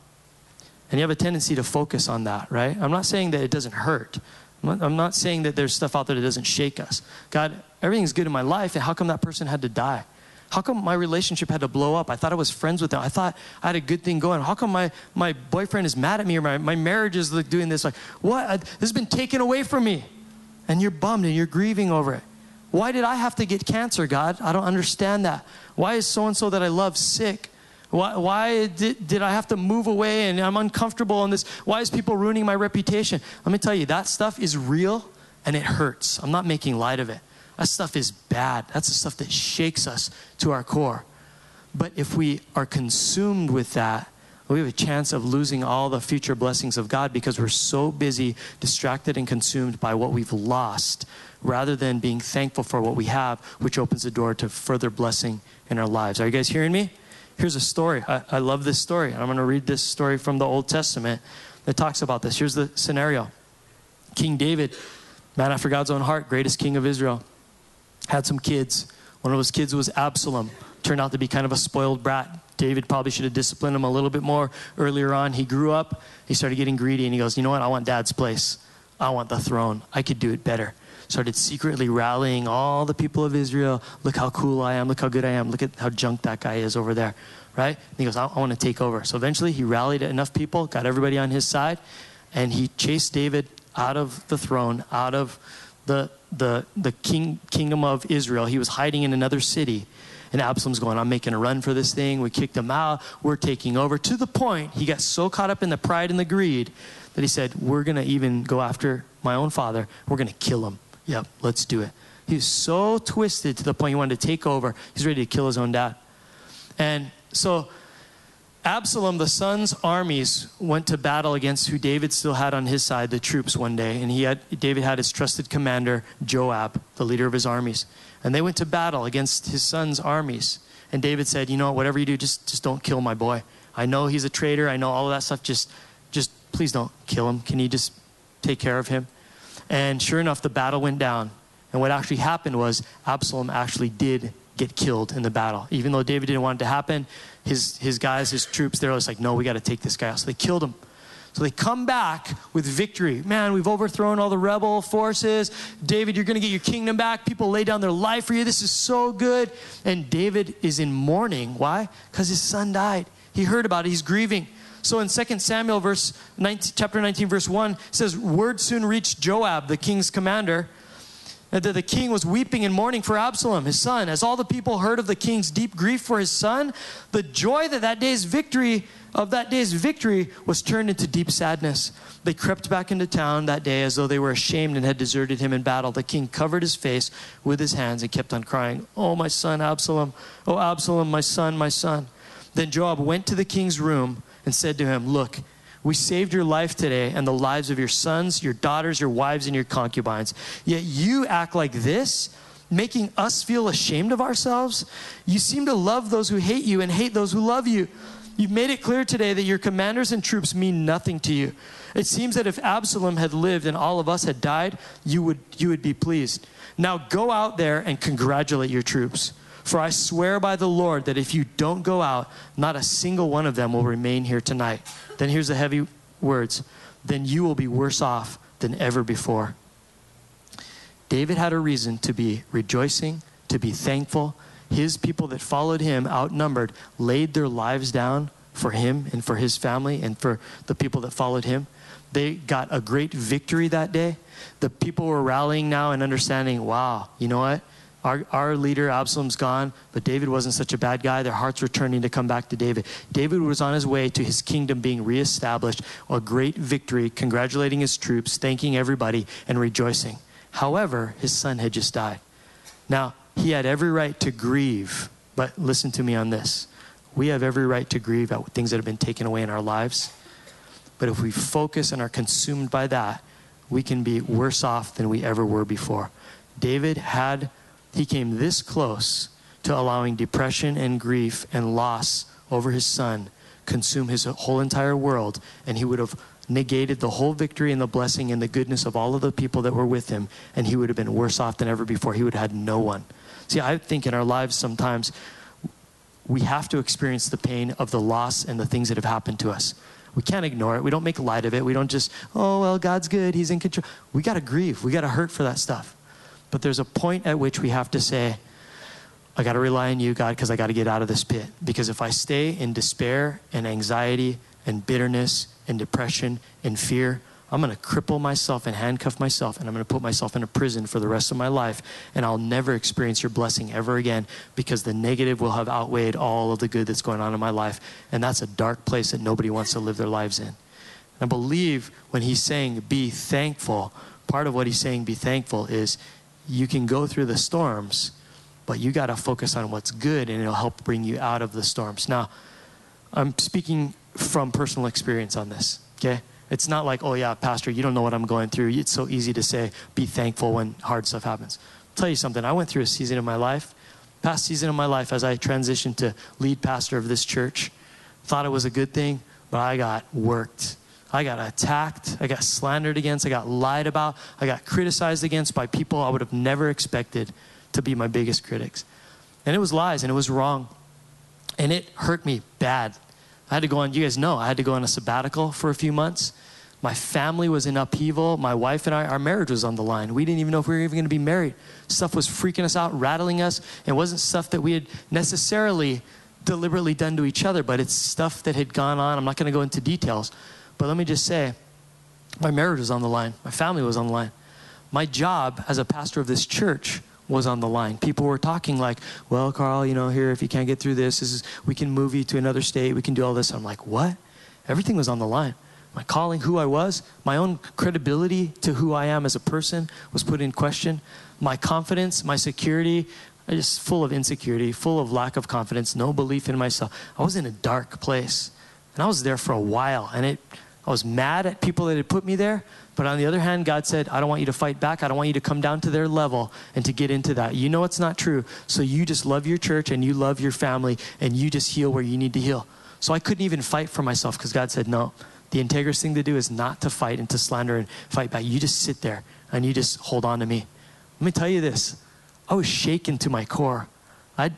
And you have a tendency to focus on that, right? I'm not saying that it doesn't hurt. I'm not saying that there's stuff out there that doesn't shake us. God, everything's good in my life, and how come that person had to die? How come my relationship had to blow up? I thought I was friends with them. I thought I had a good thing going. How come my, my boyfriend is mad at me or my, my marriage is doing this? Like, what? Uh, this has been taken away from me. And you're bummed and you're grieving over it. Why did I have to get cancer, God? I don't understand that. Why is so and so that I love sick? Why, why did, did I have to move away and I'm uncomfortable in this? Why is people ruining my reputation? Let me tell you, that stuff is real and it hurts. I'm not making light of it. That stuff is bad. That's the stuff that shakes us to our core. But if we are consumed with that, we have a chance of losing all the future blessings of God because we're so busy, distracted, and consumed by what we've lost rather than being thankful for what we have, which opens the door to further blessing in our lives. Are you guys hearing me? Here's a story. I, I love this story. I'm going to read this story from the Old Testament that talks about this. Here's the scenario King David, man after God's own heart, greatest king of Israel, had some kids. One of those kids was Absalom. Turned out to be kind of a spoiled brat. David probably should have disciplined him a little bit more earlier on. He grew up, he started getting greedy, and he goes, You know what? I want dad's place. I want the throne. I could do it better started secretly rallying all the people of Israel. Look how cool I am. Look how good I am. Look at how junk that guy is over there. Right? And he goes, I, I want to take over. So eventually he rallied enough people, got everybody on his side, and he chased David out of the throne, out of the, the, the king, kingdom of Israel. He was hiding in another city. And Absalom's going, I'm making a run for this thing. We kicked him out. We're taking over. To the point, he got so caught up in the pride and the greed that he said, We're going to even go after my own father. We're going to kill him. Yep, let's do it. He was so twisted to the point he wanted to take over. He's ready to kill his own dad. And so Absalom, the son's armies went to battle against who David still had on his side, the troops, one day. And he had, David had his trusted commander, Joab, the leader of his armies. And they went to battle against his son's armies. And David said, You know, whatever you do, just, just don't kill my boy. I know he's a traitor. I know all of that stuff. Just, just please don't kill him. Can you just take care of him? And sure enough, the battle went down. And what actually happened was Absalom actually did get killed in the battle. Even though David didn't want it to happen, his, his guys, his troops, they're always like, no, we got to take this guy out. So they killed him. So they come back with victory. Man, we've overthrown all the rebel forces. David, you're going to get your kingdom back. People lay down their life for you. This is so good. And David is in mourning. Why? Because his son died. He heard about it. He's grieving. So in 2 Samuel verse 19, chapter 19 verse 1 says word soon reached Joab the king's commander that the king was weeping and mourning for Absalom his son. As all the people heard of the king's deep grief for his son the joy that that day's victory of that day's victory was turned into deep sadness. They crept back into town that day as though they were ashamed and had deserted him in battle. The king covered his face with his hands and kept on crying oh my son Absalom. Oh Absalom my son my son. Then Joab went to the king's room and said to him, Look, we saved your life today and the lives of your sons, your daughters, your wives, and your concubines. Yet you act like this, making us feel ashamed of ourselves. You seem to love those who hate you and hate those who love you. You've made it clear today that your commanders and troops mean nothing to you. It seems that if Absalom had lived and all of us had died, you would, you would be pleased. Now go out there and congratulate your troops. For I swear by the Lord that if you don't go out, not a single one of them will remain here tonight. Then here's the heavy words then you will be worse off than ever before. David had a reason to be rejoicing, to be thankful. His people that followed him, outnumbered, laid their lives down for him and for his family and for the people that followed him. They got a great victory that day. The people were rallying now and understanding wow, you know what? Our, our leader, Absalom's gone, but David wasn't such a bad guy. Their hearts were turning to come back to David. David was on his way to his kingdom being reestablished, a great victory, congratulating his troops, thanking everybody, and rejoicing. However, his son had just died. Now, he had every right to grieve, but listen to me on this. We have every right to grieve at things that have been taken away in our lives. But if we focus and are consumed by that, we can be worse off than we ever were before. David had he came this close to allowing depression and grief and loss over his son consume his whole entire world, and he would have negated the whole victory and the blessing and the goodness of all of the people that were with him, and he would have been worse off than ever before. He would have had no one. See, I think in our lives sometimes we have to experience the pain of the loss and the things that have happened to us. We can't ignore it. We don't make light of it. We don't just, oh, well, God's good. He's in control. We got to grieve. We got to hurt for that stuff. But there's a point at which we have to say, I got to rely on you, God, because I got to get out of this pit. Because if I stay in despair and anxiety and bitterness and depression and fear, I'm going to cripple myself and handcuff myself, and I'm going to put myself in a prison for the rest of my life, and I'll never experience your blessing ever again because the negative will have outweighed all of the good that's going on in my life. And that's a dark place that nobody wants to live their lives in. I believe when he's saying be thankful, part of what he's saying be thankful is you can go through the storms, but you got to focus on what's good and it'll help bring you out of the storms. Now, I'm speaking from personal experience on this, okay? It's not like, oh yeah, Pastor, you don't know what I'm going through. It's so easy to say, be thankful when hard stuff happens. I'll tell you something, I went through a season of my life, past season of my life, as I transitioned to lead pastor of this church. Thought it was a good thing, but I got worked I got attacked. I got slandered against. I got lied about. I got criticized against by people I would have never expected to be my biggest critics. And it was lies and it was wrong. And it hurt me bad. I had to go on, you guys know, I had to go on a sabbatical for a few months. My family was in upheaval. My wife and I, our marriage was on the line. We didn't even know if we were even going to be married. Stuff was freaking us out, rattling us. It wasn't stuff that we had necessarily deliberately done to each other, but it's stuff that had gone on. I'm not going to go into details. But let me just say, my marriage was on the line, my family was on the line. My job as a pastor of this church was on the line. People were talking like, well, Carl, you know, here, if you can't get through this, this is, we can move you to another state, we can do all this. I'm like, what? Everything was on the line. My calling, who I was, my own credibility to who I am as a person was put in question. My confidence, my security, I just full of insecurity, full of lack of confidence, no belief in myself. I was in a dark place. And I was there for a while. And it I was mad at people that had put me there. But on the other hand, God said, I don't want you to fight back. I don't want you to come down to their level and to get into that. You know it's not true. So you just love your church and you love your family and you just heal where you need to heal. So I couldn't even fight for myself because God said, no. The integrous thing to do is not to fight and to slander and fight back. You just sit there and you just hold on to me. Let me tell you this I was shaken to my core. I,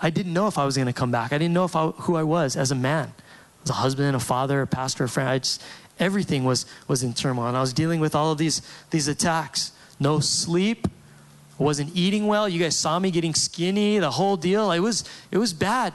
I didn't know if I was going to come back. I didn't know if I, who I was as a man, as a husband, a father, a pastor, a friend. I just, everything was, was in turmoil. And I was dealing with all of these, these attacks. No sleep, wasn't eating well. You guys saw me getting skinny, the whole deal. It was, it was bad.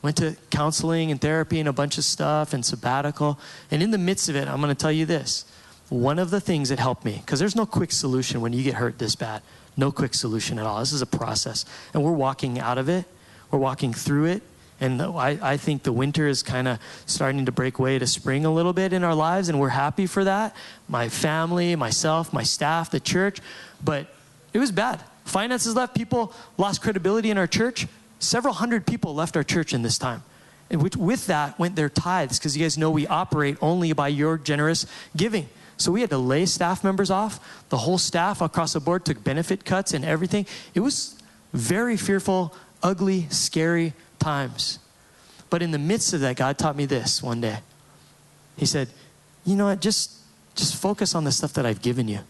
Went to counseling and therapy and a bunch of stuff and sabbatical. And in the midst of it, I'm going to tell you this. One of the things that helped me, because there's no quick solution when you get hurt this bad. No quick solution at all. This is a process. And we're walking out of it, we're walking through it. And I, I think the winter is kind of starting to break way to spring a little bit in our lives, and we're happy for that. My family, myself, my staff, the church. But it was bad. Finances left, people lost credibility in our church. Several hundred people left our church in this time. And with that went their tithes, because you guys know we operate only by your generous giving. So we had to lay staff members off. The whole staff across the board took benefit cuts and everything. It was very fearful, ugly, scary times. But in the midst of that, God taught me this one day. He said, You know what? Just, just focus on the stuff that I've given you.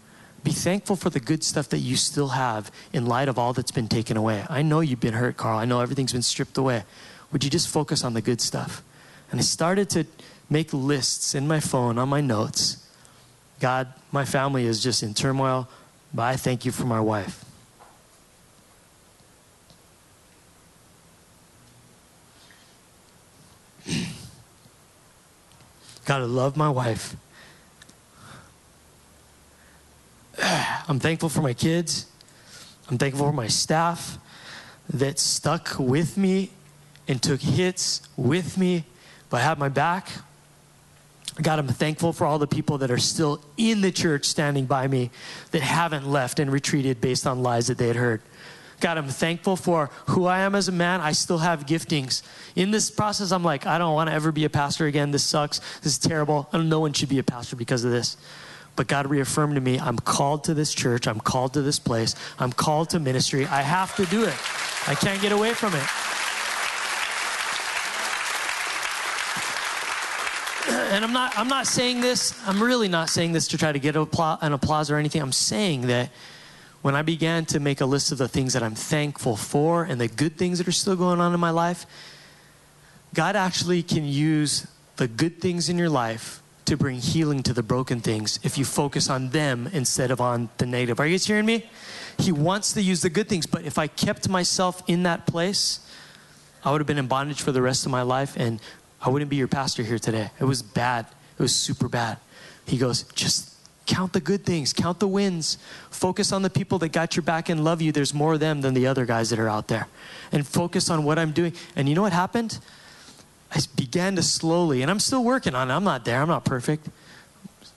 Be thankful for the good stuff that you still have in light of all that's been taken away. I know you've been hurt, Carl. I know everything's been stripped away. Would you just focus on the good stuff? And I started to make lists in my phone, on my notes. God, my family is just in turmoil, but I thank you for my wife. I love my wife. I'm thankful for my kids. I'm thankful for my staff that stuck with me and took hits with me, but had my back. God, I'm thankful for all the people that are still in the church standing by me that haven't left and retreated based on lies that they had heard. God, I'm thankful for who I am as a man. I still have giftings. In this process, I'm like, I don't want to ever be a pastor again. This sucks. This is terrible. no one should be a pastor because of this. But God reaffirmed to me, I'm called to this church. I'm called to this place. I'm called to ministry. I have to do it. I can't get away from it. And I'm not, I'm not saying this, I'm really not saying this to try to get an applause or anything. I'm saying that when I began to make a list of the things that I'm thankful for and the good things that are still going on in my life, God actually can use the good things in your life to bring healing to the broken things if you focus on them instead of on the negative. Are you guys hearing me? He wants to use the good things, but if I kept myself in that place, I would have been in bondage for the rest of my life and I wouldn't be your pastor here today. It was bad. It was super bad. He goes, just count the good things, count the wins, focus on the people that got your back and love you. There's more of them than the other guys that are out there. And focus on what I'm doing. And you know what happened? I began to slowly, and I'm still working on it. I'm not there, I'm not perfect,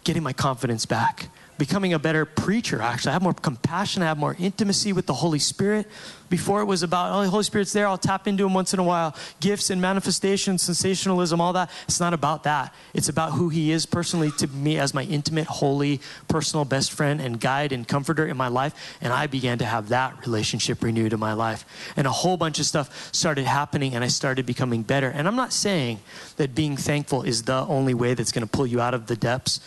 getting my confidence back becoming a better preacher, actually. I have more compassion, I have more intimacy with the Holy Spirit. Before it was about, oh, the Holy Spirit's there, I'll tap into him once in a while. Gifts and manifestations, sensationalism, all that. It's not about that. It's about who he is personally to me as my intimate, holy, personal best friend and guide and comforter in my life. And I began to have that relationship renewed in my life. And a whole bunch of stuff started happening and I started becoming better. And I'm not saying that being thankful is the only way that's going to pull you out of the depths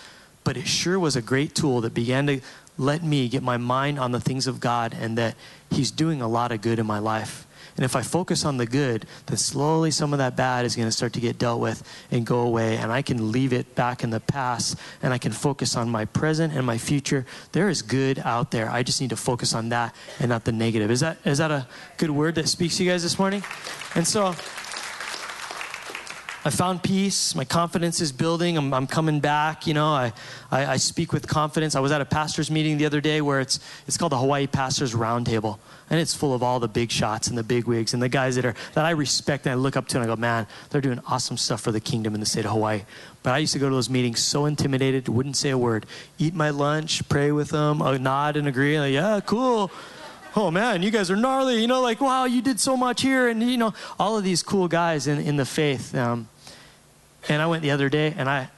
but it sure was a great tool that began to let me get my mind on the things of God and that He's doing a lot of good in my life. And if I focus on the good, then slowly some of that bad is going to start to get dealt with and go away. And I can leave it back in the past and I can focus on my present and my future. There is good out there. I just need to focus on that and not the negative. Is that, is that a good word that speaks to you guys this morning? And so I found peace. My confidence is building. I'm, I'm coming back. You know, I, I, I, speak with confidence. I was at a pastor's meeting the other day where it's, it's called the Hawaii Pastors Roundtable. And it's full of all the big shots and the big wigs and the guys that are that I respect and I look up to and I go, man, they're doing awesome stuff for the kingdom in the state of Hawaii. But I used to go to those meetings so intimidated, wouldn't say a word. Eat my lunch, pray with them, uh, nod and agree. Like, yeah, cool oh man, you guys are gnarly. You know, like, wow, you did so much here. And, you know, all of these cool guys in, in the faith. Um, and I went the other day and I,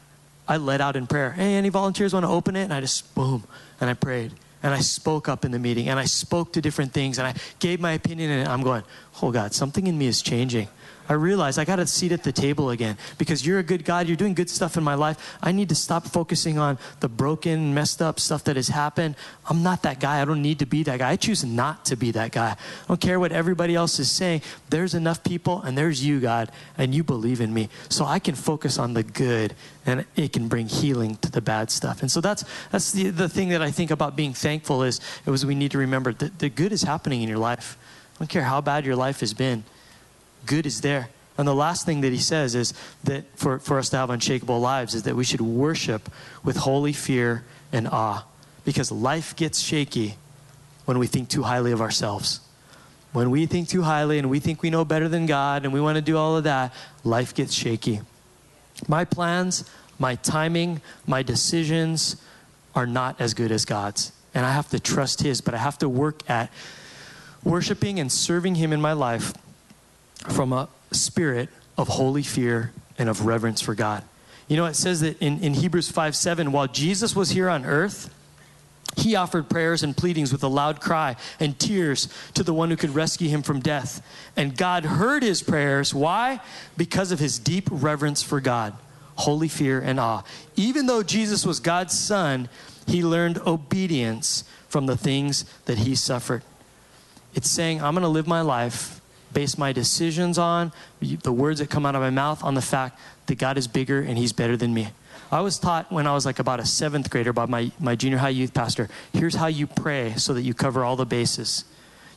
I led out in prayer. Hey, any volunteers want to open it? And I just, boom, and I prayed. And I spoke up in the meeting and I spoke to different things and I gave my opinion and I'm going, oh God, something in me is changing. I realized I got a seat at the table again because you're a good God. You're doing good stuff in my life. I need to stop focusing on the broken, messed up stuff that has happened. I'm not that guy. I don't need to be that guy. I choose not to be that guy. I don't care what everybody else is saying. There's enough people, and there's you, God, and you believe in me. So I can focus on the good, and it can bring healing to the bad stuff. And so that's, that's the, the thing that I think about being thankful is, it was we need to remember that the good is happening in your life. I don't care how bad your life has been good is there. And the last thing that he says is that for, for us to have unshakable lives is that we should worship with holy fear and awe. Because life gets shaky when we think too highly of ourselves. When we think too highly and we think we know better than God and we want to do all of that, life gets shaky. My plans, my timing, my decisions are not as good as God's. And I have to trust His, but I have to work at worshiping and serving Him in my life from a spirit of holy fear and of reverence for God. You know, it says that in, in Hebrews 5 7, while Jesus was here on earth, he offered prayers and pleadings with a loud cry and tears to the one who could rescue him from death. And God heard his prayers. Why? Because of his deep reverence for God, holy fear and awe. Even though Jesus was God's son, he learned obedience from the things that he suffered. It's saying, I'm going to live my life base my decisions on, the words that come out of my mouth, on the fact that God is bigger and He's better than me. I was taught when I was like about a seventh grader by my, my junior high youth pastor here's how you pray so that you cover all the bases.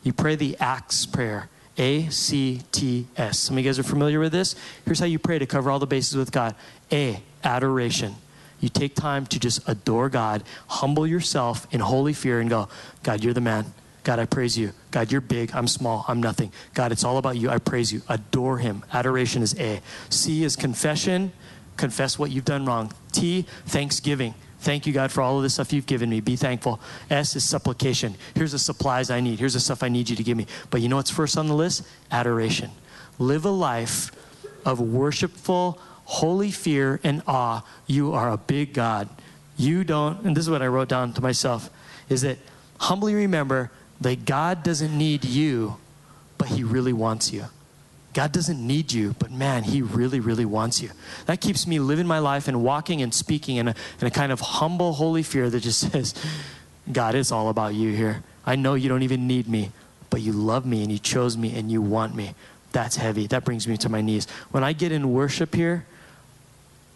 You pray the ACTS prayer. A C T S. Some of you guys are familiar with this. Here's how you pray to cover all the bases with God. A, adoration. You take time to just adore God, humble yourself in holy fear, and go, God, you're the man. God, I praise you. God, you're big. I'm small. I'm nothing. God, it's all about you. I praise you. Adore him. Adoration is A. C is confession. Confess what you've done wrong. T, thanksgiving. Thank you, God, for all of this stuff you've given me. Be thankful. S is supplication. Here's the supplies I need. Here's the stuff I need you to give me. But you know what's first on the list? Adoration. Live a life of worshipful, holy fear and awe. You are a big God. You don't, and this is what I wrote down to myself, is that humbly remember that God doesn't need you, but He really wants you. God doesn't need you, but man, He really, really wants you. That keeps me living my life and walking and speaking in a, in a kind of humble, holy fear that just says, God, it's all about you here. I know you don't even need me, but you love me and you chose me and you want me. That's heavy. That brings me to my knees. When I get in worship here,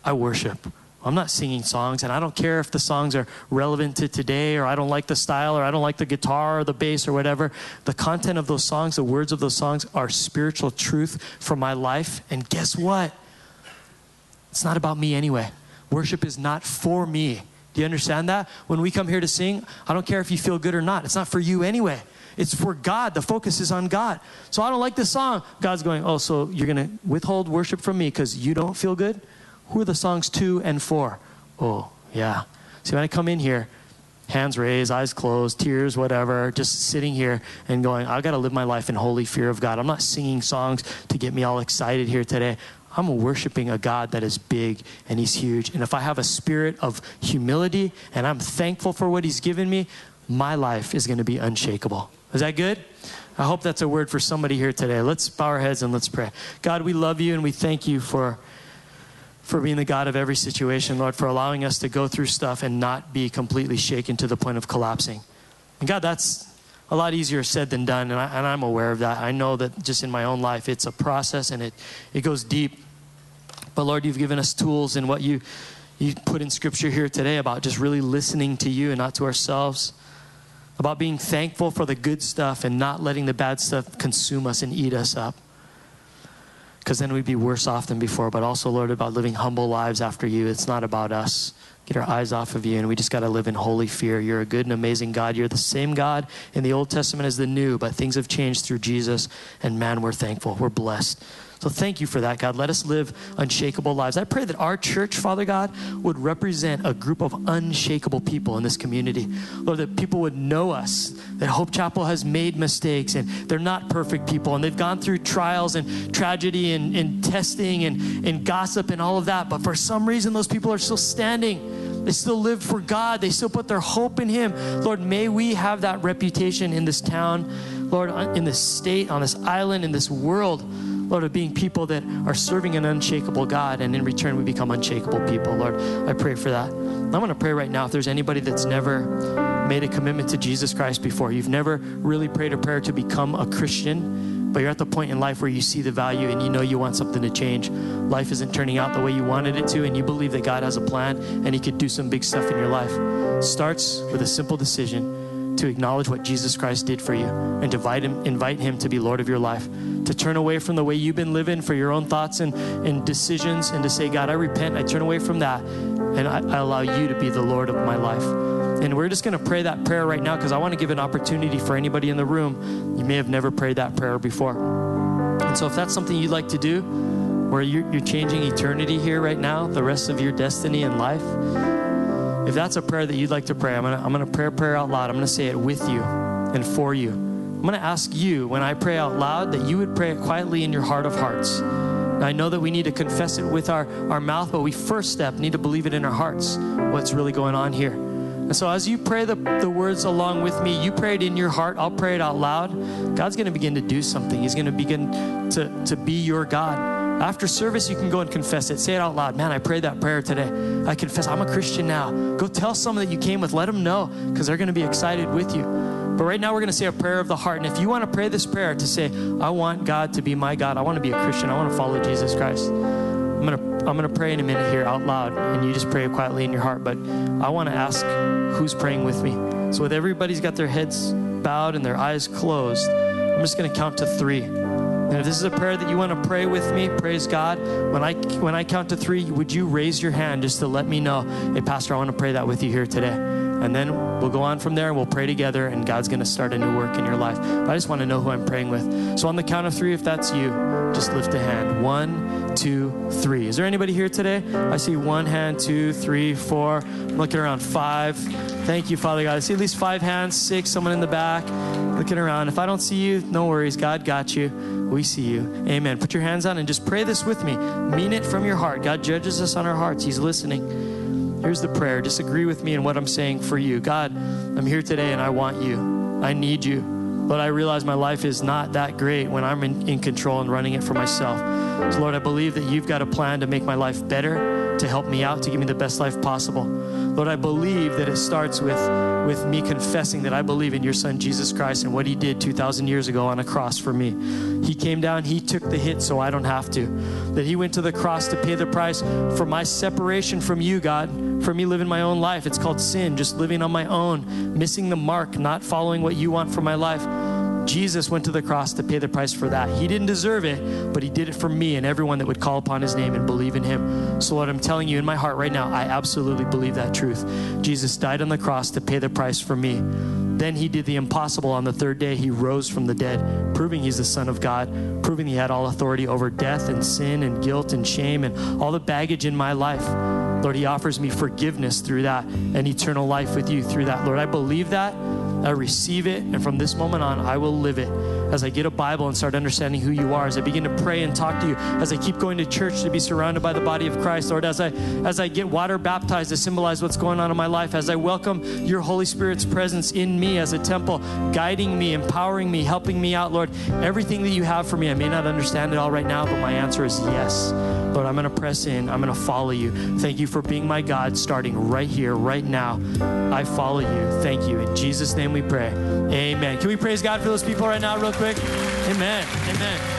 I worship. I'm not singing songs, and I don't care if the songs are relevant to today, or I don't like the style, or I don't like the guitar, or the bass, or whatever. The content of those songs, the words of those songs, are spiritual truth for my life. And guess what? It's not about me anyway. Worship is not for me. Do you understand that? When we come here to sing, I don't care if you feel good or not. It's not for you anyway. It's for God. The focus is on God. So I don't like this song. God's going, Oh, so you're going to withhold worship from me because you don't feel good? Who are the songs to and for? Oh, yeah. See, when I come in here, hands raised, eyes closed, tears, whatever, just sitting here and going, I've got to live my life in holy fear of God. I'm not singing songs to get me all excited here today. I'm worshiping a God that is big and He's huge. And if I have a spirit of humility and I'm thankful for what He's given me, my life is going to be unshakable. Is that good? I hope that's a word for somebody here today. Let's bow our heads and let's pray. God, we love you and we thank you for for being the God of every situation, Lord, for allowing us to go through stuff and not be completely shaken to the point of collapsing. And God, that's a lot easier said than done, and, I, am aware of that. I know that just in my own life, it's a process and it, it goes deep. But Lord, you've given us tools and what you, you put in Scripture here today about just really listening to you and not to ourselves, about being thankful for the good stuff and not letting the bad stuff consume us and eat us up because then we'd be worse off than before. But also, Lord, about living humble lives after you. It's not about us. Get our eyes off of you, and we just got to live in holy fear. You're a good and amazing God. You're the same God in the Old Testament as the New, but things have changed through Jesus, and man, we're thankful. We're blessed. So thank you for that, God. Let us live unshakable lives. I pray that our church, Father God, would represent a group of unshakable people in this community. Lord, that people would know us, that Hope Chapel has made mistakes and they're not perfect people and they've gone through trials and tragedy and, and testing and, and gossip and all of that. But for some reason, those people are still standing. They still live for God. They still put their hope in Him. Lord, may we have that reputation in this town, Lord, in this state, on this island, in this world. Lord, of being people that are serving an unshakable God, and in return, we become unshakable people. Lord, I pray for that. I'm going to pray right now if there's anybody that's never made a commitment to Jesus Christ before, you've never really prayed a prayer to become a Christian, but you're at the point in life where you see the value and you know you want something to change. Life isn't turning out the way you wanted it to, and you believe that God has a plan and He could do some big stuff in your life. Starts with a simple decision to acknowledge what Jesus Christ did for you and invite him, invite him to be Lord of your life, to turn away from the way you've been living for your own thoughts and, and decisions, and to say, God, I repent, I turn away from that, and I, I allow you to be the Lord of my life. And we're just going to pray that prayer right now because I want to give an opportunity for anybody in the room. You may have never prayed that prayer before. And so, if that's something you'd like to do, where you're, you're changing eternity here right now, the rest of your destiny and life, if that's a prayer that you'd like to pray, I'm gonna, I'm gonna pray a prayer out loud. I'm gonna say it with you and for you. I'm gonna ask you when I pray out loud that you would pray it quietly in your heart of hearts. Now, I know that we need to confess it with our, our mouth, but we first step need to believe it in our hearts, what's really going on here. And so as you pray the, the words along with me, you pray it in your heart, I'll pray it out loud. God's gonna begin to do something. He's gonna begin to, to be your God. After service, you can go and confess it. Say it out loud. Man, I prayed that prayer today. I confess I'm a Christian now. Go tell someone that you came with. Let them know because they're going to be excited with you. But right now, we're going to say a prayer of the heart. And if you want to pray this prayer to say, I want God to be my God, I want to be a Christian, I want to follow Jesus Christ. I'm going to I'm going to pray in a minute here out loud, and you just pray quietly in your heart. But I want to ask who's praying with me. So, with everybody's got their heads bowed and their eyes closed, I'm just going to count to three. And if this is a prayer that you want to pray with me, praise God. When I when I count to three, would you raise your hand just to let me know, hey, Pastor, I want to pray that with you here today. And then we'll go on from there and we'll pray together, and God's going to start a new work in your life. But I just want to know who I'm praying with. So on the count of three, if that's you, just lift a hand. One, two, three. Is there anybody here today? I see one hand, two, three, four. I'm looking around five. Thank you, Father God. I see at least five hands, six, someone in the back looking around. If I don't see you, no worries. God got you. We see you. Amen. Put your hands on and just pray this with me. Mean it from your heart. God judges us on our hearts, He's listening. Here's the prayer. Just agree with me in what I'm saying for you. God, I'm here today and I want you. I need you. But I realize my life is not that great when I'm in, in control and running it for myself. So, Lord, I believe that you've got a plan to make my life better, to help me out, to give me the best life possible. Lord, I believe that it starts with, with me confessing that I believe in your son, Jesus Christ, and what he did 2,000 years ago on a cross for me. He came down, he took the hit so I don't have to. That he went to the cross to pay the price for my separation from you, God, for me living my own life. It's called sin, just living on my own, missing the mark, not following what you want for my life. Jesus went to the cross to pay the price for that. He didn't deserve it, but He did it for me and everyone that would call upon His name and believe in Him. So, what I'm telling you in my heart right now, I absolutely believe that truth. Jesus died on the cross to pay the price for me. Then He did the impossible on the third day. He rose from the dead, proving He's the Son of God, proving He had all authority over death and sin and guilt and shame and all the baggage in my life. Lord, He offers me forgiveness through that and eternal life with you through that. Lord, I believe that. I receive it, and from this moment on, I will live it. As I get a Bible and start understanding who you are, as I begin to pray and talk to you, as I keep going to church to be surrounded by the body of Christ, Lord, as I as I get water baptized to symbolize what's going on in my life, as I welcome your Holy Spirit's presence in me as a temple, guiding me, empowering me, helping me out, Lord, everything that you have for me, I may not understand it all right now, but my answer is yes. Lord, I'm going to press in. I'm going to follow you. Thank you for being my God, starting right here, right now. I follow you. Thank you. In Jesus' name we pray. Amen. Can we praise God for those people right now, real quick? Amen. Amen.